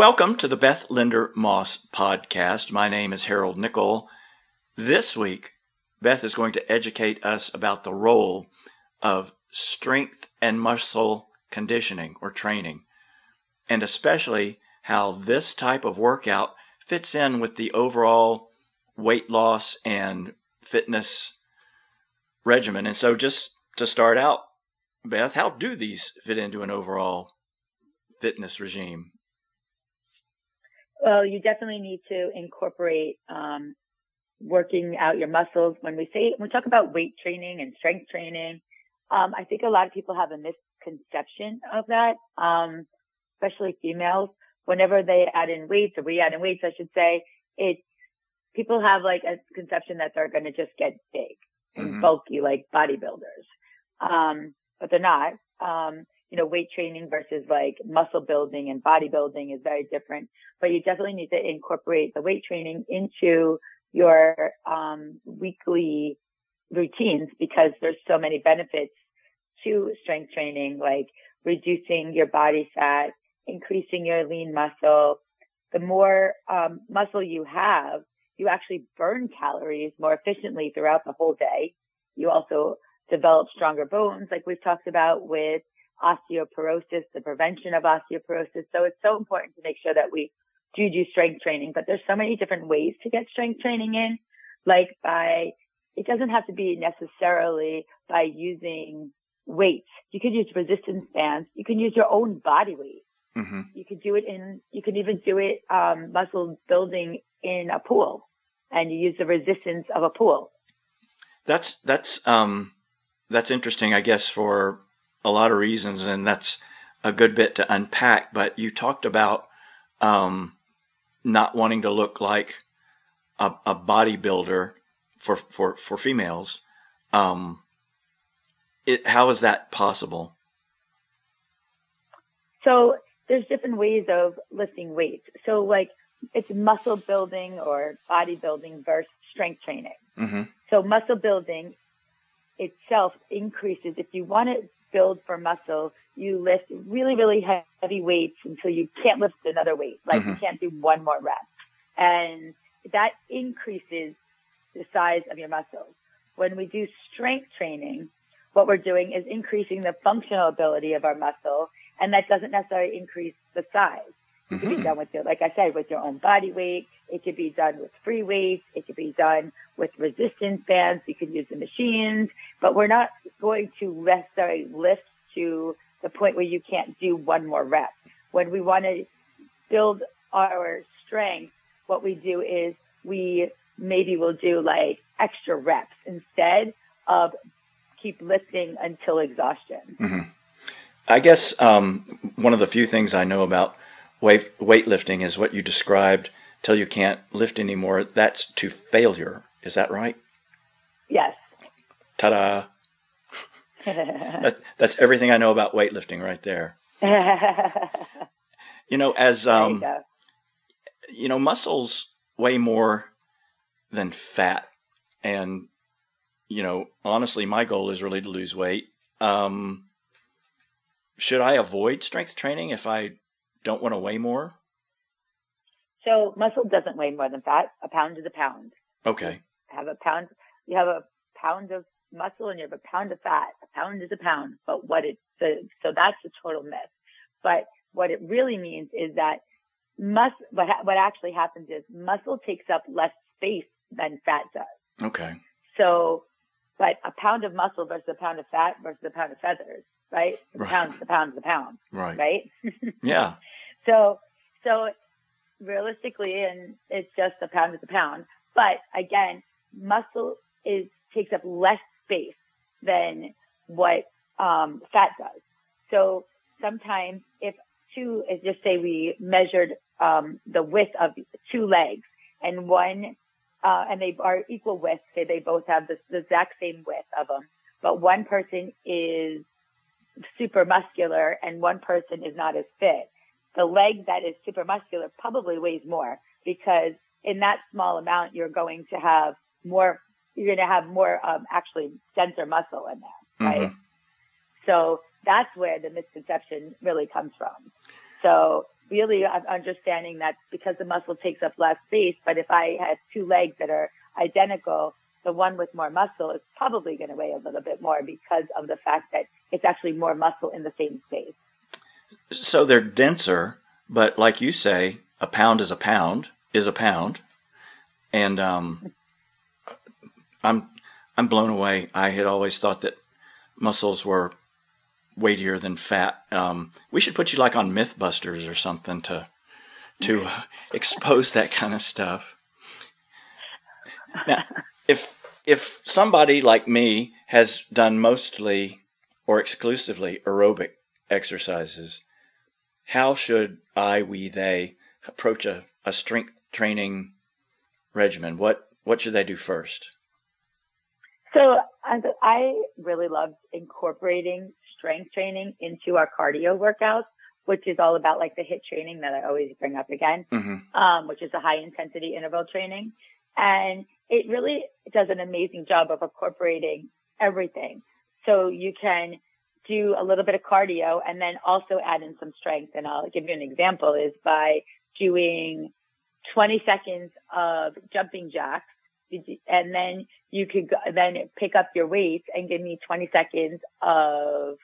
Welcome to the Beth Linder Moss podcast. My name is Harold Nickel. This week, Beth is going to educate us about the role of strength and muscle conditioning or training, and especially how this type of workout fits in with the overall weight loss and fitness regimen. And so, just to start out, Beth, how do these fit into an overall fitness regime? Well, you definitely need to incorporate um, working out your muscles. When we say when we talk about weight training and strength training, um, I think a lot of people have a misconception of that, um, especially females. Whenever they add in weights, or we add in weights, I should say, it's people have like a conception that they're going to just get big and mm-hmm. bulky like bodybuilders, um, but they're not. Um, you know, weight training versus like muscle building and bodybuilding is very different, but you definitely need to incorporate the weight training into your, um, weekly routines because there's so many benefits to strength training, like reducing your body fat, increasing your lean muscle. The more, um, muscle you have, you actually burn calories more efficiently throughout the whole day. You also develop stronger bones, like we've talked about with osteoporosis, the prevention of osteoporosis. So it's so important to make sure that we do do strength training, but there's so many different ways to get strength training in, like by, it doesn't have to be necessarily by using weights. You could use resistance bands. You can use your own body weight. Mm-hmm. You could do it in, you can even do it, um, muscle building in a pool and you use the resistance of a pool. That's, that's, um, that's interesting, I guess, for a lot of reasons, and that's a good bit to unpack. But you talked about um, not wanting to look like a, a bodybuilder for for for females. Um, it, how is that possible? So there's different ways of lifting weights. So like it's muscle building or bodybuilding versus strength training. Mm-hmm. So muscle building itself increases. If you want to build for muscle, you lift really, really heavy weights until you can't lift another weight. Like mm-hmm. you can't do one more rep. And that increases the size of your muscles. When we do strength training, what we're doing is increasing the functional ability of our muscle, and that doesn't necessarily increase the size. It mm-hmm. can be mm-hmm. done with your, like I said, with your own body weight. It could be done with free weights. It could be done with resistance bands. You can use the machines, but we're not going to necessarily lift to the point where you can't do one more rep. When we want to build our strength, what we do is we maybe will do like extra reps instead of keep lifting until exhaustion. Mm-hmm. I guess um, one of the few things I know about weight weightlifting is what you described till you can't lift anymore. That's to failure. Is that right? Yes. Ta-da! that, that's everything I know about weightlifting right there. you know, as um, you, you know, muscles weigh more than fat, and you know, honestly, my goal is really to lose weight. Um, should I avoid strength training if I don't want to weigh more? So muscle doesn't weigh more than fat. A pound is a pound. Okay. You have a pound. You have a pound of muscle and you have a pound of fat. A pound is a pound. But what it so, so that's a total myth. But what it really means is that muscle. What what actually happens is muscle takes up less space than fat does. Okay. So, but a pound of muscle versus a pound of fat versus a pound of feathers, right? The right. pound's the pound's the pound. Right. Right. yeah. So, so realistically, and it's just a pound is a pound. But again, muscle is takes up less space than what um, fat does. So sometimes, if two, is just say we measured um, the width of two legs, and one, uh, and they are equal width, say they both have the, the exact same width of them, but one person is super muscular and one person is not as fit the leg that is super muscular probably weighs more because in that small amount, you're going to have more, you're going to have more, um, actually denser muscle in there, right? Mm-hmm. So that's where the misconception really comes from. So really understanding that because the muscle takes up less space, but if I have two legs that are identical, the one with more muscle is probably going to weigh a little bit more because of the fact that it's actually more muscle in the same space. So they're denser, but like you say, a pound is a pound is a pound, and um, I'm I'm blown away. I had always thought that muscles were weightier than fat. Um, we should put you like on MythBusters or something to to expose that kind of stuff. Now, if if somebody like me has done mostly or exclusively aerobic exercises, how should I, we, they approach a, a strength training regimen? What what should they do first? So I really love incorporating strength training into our cardio workouts, which is all about like the HIIT training that I always bring up again, mm-hmm. um, which is a high intensity interval training. And it really does an amazing job of incorporating everything. So you can do a little bit of cardio and then also add in some strength. And I'll give you an example is by doing 20 seconds of jumping jacks. And then you could then pick up your weights and give me 20 seconds of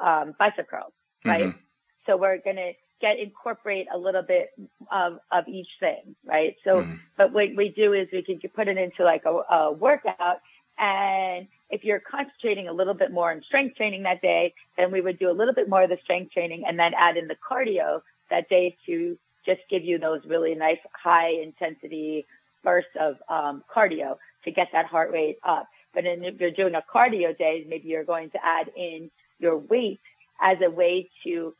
um, bicep curls, right? Mm-hmm. So we're going to get incorporate a little bit of, of each thing, right? So, mm-hmm. but what we do is we can put it into like a, a workout and if you're concentrating a little bit more on strength training that day, then we would do a little bit more of the strength training and then add in the cardio that day to just give you those really nice high intensity bursts of um, cardio to get that heart rate up. But then if you're doing a cardio day, maybe you're going to add in your weight as a way to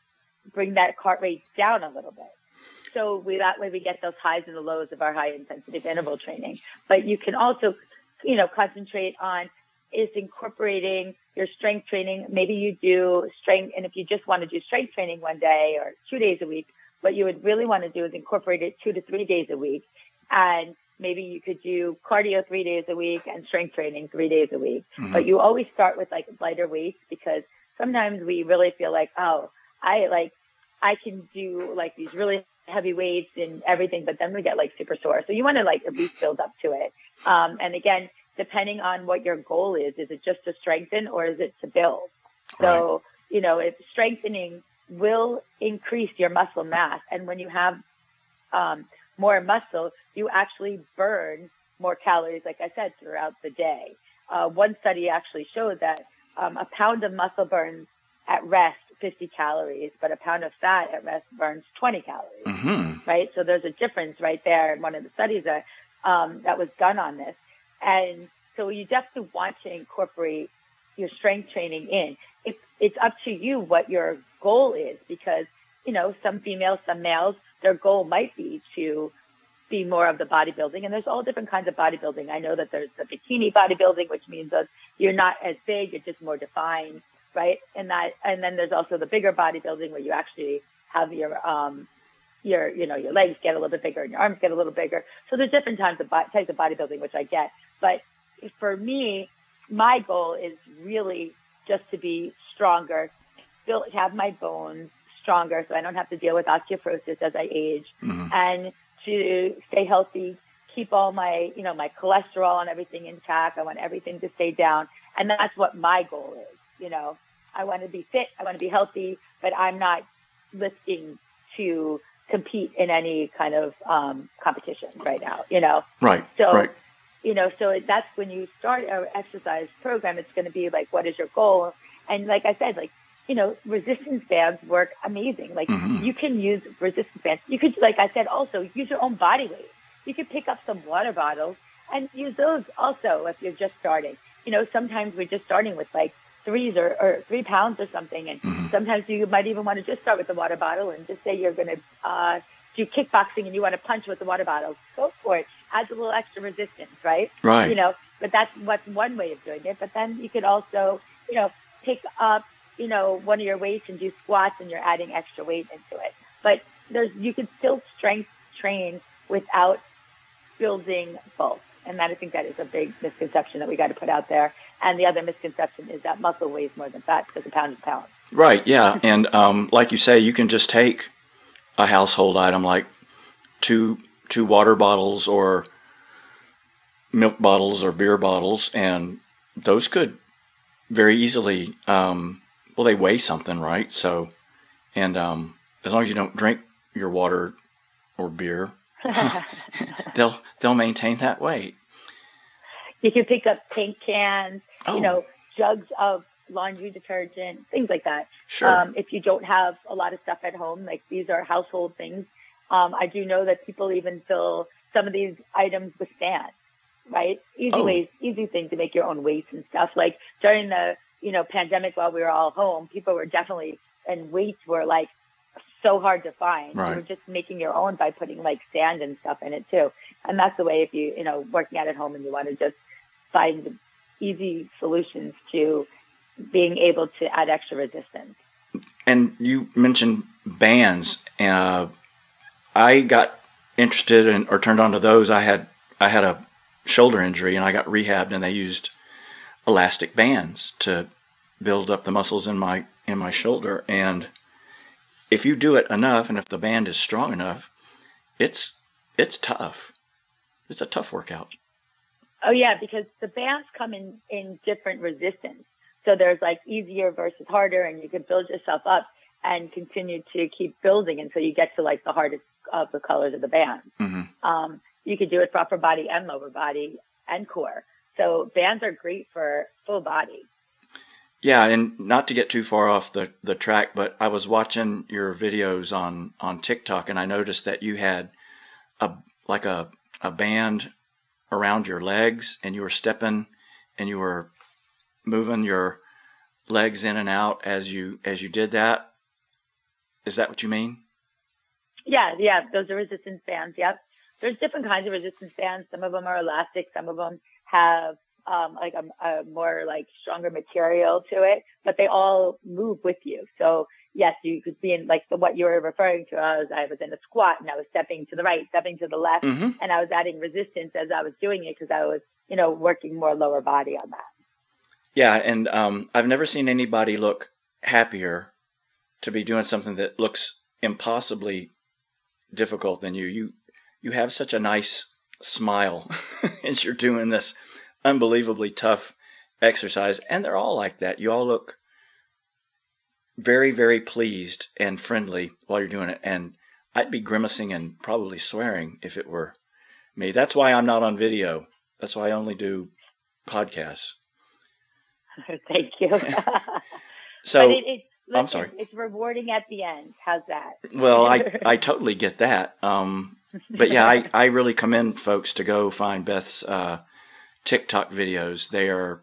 bring that heart rate down a little bit. So we, that way we get those highs and the lows of our high intensity interval training. But you can also, you know, concentrate on is incorporating your strength training. Maybe you do strength, and if you just want to do strength training one day or two days a week, what you would really want to do is incorporate it two to three days a week. And maybe you could do cardio three days a week and strength training three days a week. Mm-hmm. But you always start with like lighter weights because sometimes we really feel like, oh, I like, I can do like these really heavy weights and everything, but then we get like super sore. So you want to like at least build up to it. Um, and again, depending on what your goal is, is it just to strengthen or is it to build? So, right. you know, if strengthening will increase your muscle mass. And when you have, um, more muscle, you actually burn more calories, like I said, throughout the day. Uh, one study actually showed that um, a pound of muscle burns at rest 50 calories, but a pound of fat at rest burns 20 calories. Mm-hmm. Right. So there's a difference right there in one of the studies that, um, that was done on this. And so you definitely want to incorporate your strength training in. It's, it's up to you what your goal is because, you know, some females, some males, their goal might be to be more of the bodybuilding. And there's all different kinds of bodybuilding. I know that there's the bikini bodybuilding, which means that you're not as big, you're just more defined right? And that, and then there's also the bigger bodybuilding where you actually have your, um, your, you know, your legs get a little bit bigger and your arms get a little bigger. So there's different types of types of bodybuilding, which I get. But for me, my goal is really just to be stronger, still have my bones stronger, so I don't have to deal with osteoporosis as I age, mm-hmm. and to stay healthy, keep all my, you know, my cholesterol and everything intact. I want everything to stay down, and that's what my goal is you know, I want to be fit, I want to be healthy, but I'm not lifting to compete in any kind of um, competition right now, you know? Right. So, right. you know, so that's when you start an exercise program, it's going to be like, what is your goal? And like I said, like, you know, resistance bands work amazing. Like mm-hmm. you can use resistance bands. You could, like I said, also use your own body weight. You could pick up some water bottles and use those also if you're just starting. You know, sometimes we're just starting with like threes or, or three pounds or something. And mm-hmm. sometimes you might even want to just start with the water bottle and just say you're going to uh, do kickboxing and you want to punch with the water bottle. Go for it. Adds a little extra resistance, right? Right. You know, but that's what's one way of doing it. But then you could also, you know, pick up, you know, one of your weights and do squats and you're adding extra weight into it. But there's, you can still strength train without building bulk. And that I think that is a big misconception that we got to put out there. And the other misconception is that muscle weighs more than fat because a pound is a pound. Right. Yeah. and um, like you say, you can just take a household item like two two water bottles or milk bottles or beer bottles, and those could very easily. Um, well, they weigh something, right? So, and um, as long as you don't drink your water or beer, they'll they'll maintain that weight. You can pick up paint cans, oh. you know, jugs of laundry detergent, things like that. Sure. Um, if you don't have a lot of stuff at home, like these are household things. Um, I do know that people even fill some of these items with sand, right? Easy oh. ways, easy thing to make your own weights and stuff. Like during the, you know, pandemic while we were all home, people were definitely, and weights were like so hard to find. Right. You were just making your own by putting like sand and stuff in it too. And that's the way if you, you know, working out at home and you want to just find easy solutions to being able to add extra resistance. And you mentioned bands. Uh, I got interested in or turned on to those. I had I had a shoulder injury and I got rehabbed, and they used elastic bands to build up the muscles in my in my shoulder. And if you do it enough, and if the band is strong enough, it's it's tough. It's a tough workout. Oh yeah, because the bands come in in different resistance. So there's like easier versus harder, and you can build yourself up and continue to keep building until you get to like the hardest of the colors of the band. Mm-hmm. Um, you could do it for upper body and lower body and core. So bands are great for full body. Yeah, and not to get too far off the, the track, but I was watching your videos on, on TikTok and I noticed that you had a like a, a band around your legs and you were stepping and you were moving your legs in and out as you as you did that. Is that what you mean? Yeah, yeah, those are resistance bands. Yep. There's different kinds of resistance bands. Some of them are elastic. Some of them have um, like a, a more like stronger material to it, but they all move with you. So yes, you could be in like the, what you were referring to. I was, I was in a squat and I was stepping to the right, stepping to the left, mm-hmm. and I was adding resistance as I was doing it because I was, you know, working more lower body on that. Yeah, and um, I've never seen anybody look happier to be doing something that looks impossibly difficult than you. You you have such a nice smile as you're doing this unbelievably tough exercise, and they're all like that. You all look very very pleased and friendly while you're doing it, and I'd be grimacing and probably swearing if it were me. That's why I'm not on video. That's why I only do podcasts. Thank you. so it, it, listen, I'm sorry. It's rewarding at the end. How's that? Well, I I totally get that. Um, but yeah, I I really commend folks to go find Beth's uh, TikTok videos. They are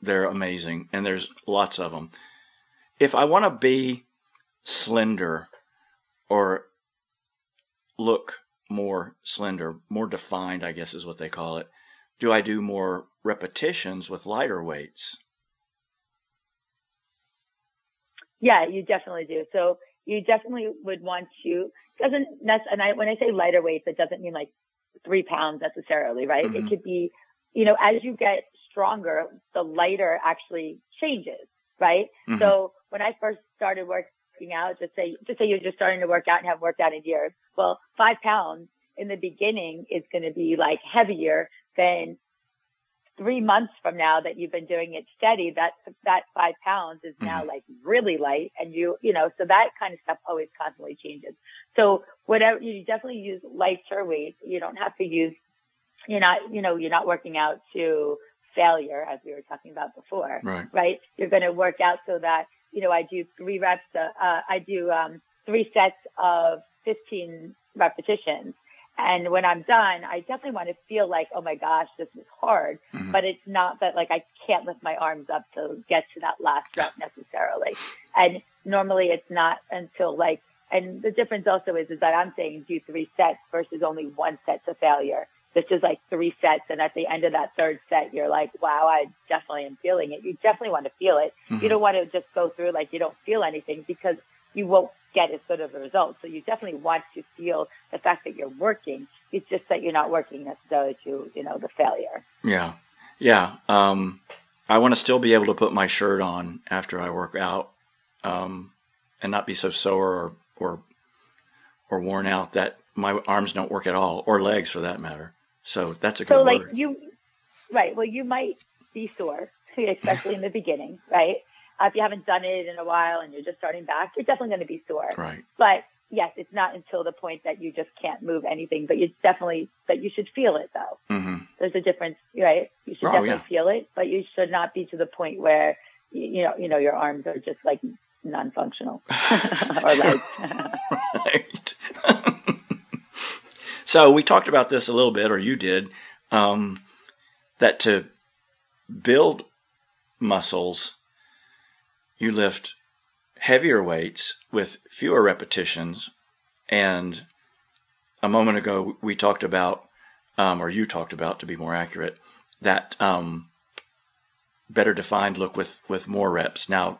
they're amazing, and there's lots of them. If I want to be slender or look more slender, more defined, I guess is what they call it. Do I do more repetitions with lighter weights? Yeah, you definitely do. So you definitely would want to doesn't and I when I say lighter weights, it doesn't mean like three pounds necessarily, right? Mm-hmm. It could be, you know, as you get stronger, the lighter actually changes, right? Mm-hmm. So when I first started working out, just say just say you're just starting to work out and haven't worked out in years. Well, five pounds in the beginning is going to be like heavier than three months from now that you've been doing it steady, that that five pounds is now mm-hmm. like really light, and you you know so that kind of stuff always constantly changes. So whatever you definitely use lighter weights. You don't have to use. You're not you know you're not working out to failure as we were talking about before. Right. Right. You're going to work out so that you know I do three reps. Uh, uh, I do um, three sets of 15 repetitions and when I'm done, I definitely want to feel like, oh my gosh, this is hard. Mm-hmm. But it's not that like I can't lift my arms up to get to that last rep necessarily. And normally it's not until like, and the difference also is, is that I'm saying do three sets versus only one set to failure. This is like three sets. And at the end of that third set, you're like, wow, I definitely am feeling it. You definitely want to feel it. Mm-hmm. You don't want to just go through like you don't feel anything because you won't get as good of a result. So you definitely want to feel the fact that you're working. It's just that you're not working necessarily to, you know, the failure. Yeah. Yeah. Um, I want to still be able to put my shirt on after I work out, um, and not be so sore or, or or worn out that my arms don't work at all, or legs for that matter. So that's a good so like word. you, right? Well, you might be sore, especially in the beginning, right? Uh, if you haven't done it in a while and you're just starting back, you're definitely going to be sore. Right. But yes, it's not until the point that you just can't move anything, but you definitely, but you should feel it though. hmm There's a difference, right? You should Oh, definitely yeah. feel it, but you should not be to the point where, you, you know, you know, your arms are just like non-functional or legs. right. so we talked about this a little bit, or you did, um, that to build muscles, you lift heavier weights with fewer repetitions. And a moment ago, we talked about, um, or you talked about, to be more accurate, that um, better defined look with with more reps. Now,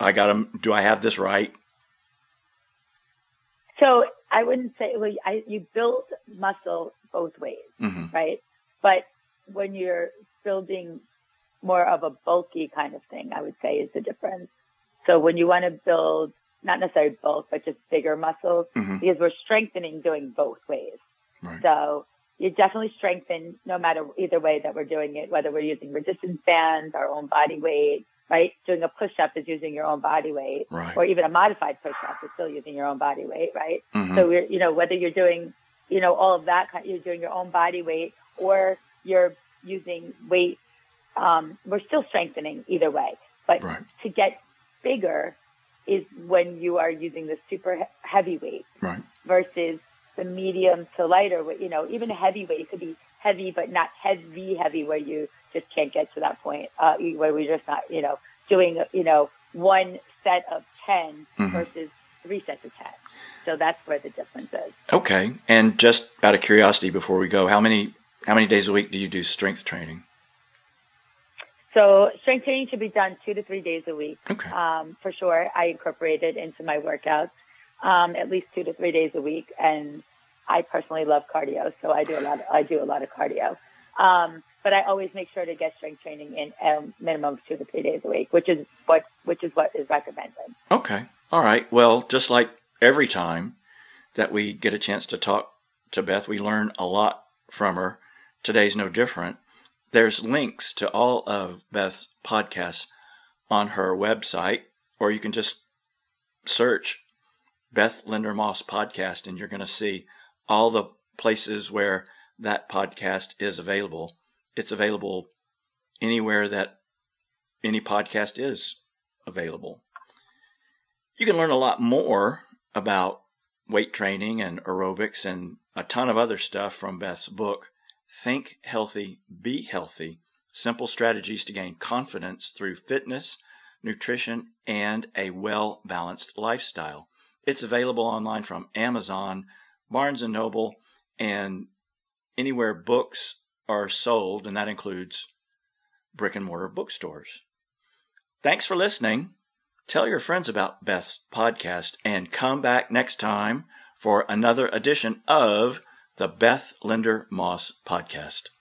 I got to Do I have this right? So I wouldn't say well, I, you build muscle both ways, hmm right? But when you're building more of a bulky kind of thing, I would say is the difference. So when you want to build not necessarily bulk, but just bigger muscles, Mhm. because we're strengthening doing both ways. Right. So you definitely strengthen no matter either way that we're doing it, whether we're using resistance bands, our own body weight, right? Doing a push up is using your own body weight, Right. or even a modified push up is still using your own body weight, right? Mhm. So we're, you know, whether you're doing, you know, all of that, you're doing your own body weight or you're using weight, um, we're still strengthening either way. But Right. to get bigger is when you are using the super he- heavy weight Right. versus the medium to lighter weight. You know, even a heavy weight could be heavy, but not heavy, heavy where you just can't get to that point, uh, where we're just not, you know, doing, you know, one set of 10 Mhm. versus three sets of 10. So that's where the difference is. Okay. And just out of curiosity, before we go, how many how many days a week do you do strength training? So strength training should be done two to three days a week. Okay. Um, for sure, I incorporate it into my workouts um, at least two to three days a week, and I personally love cardio, so I do a lot. Of, I do a lot of cardio, um, but I always make sure to get strength training in a minimum of two to three days a week, which is what which is what is recommended. Okay. All right. Well, just like every time that we get a chance to talk to Beth, we learn a lot from her. Today's no different. There's links to all of Beth's podcasts on her website, or you can just search Beth Linder Moss podcast and you're going to see all the places where that podcast is available. It's available anywhere that any podcast is available. You can learn a lot more about weight training and aerobics and a ton of other stuff from Beth's book, Think Healthy, Be Healthy Simple Strategies to Gain Confidence Through Fitness, Nutrition, and a Well Balanced Lifestyle. It's available online from Amazon, Barnes and Noble, and anywhere books are sold, and that includes brick and mortar bookstores. Thanks for listening. Tell your friends about Beth's podcast and come back next time for another edition of the Beth Linder Moss Podcast.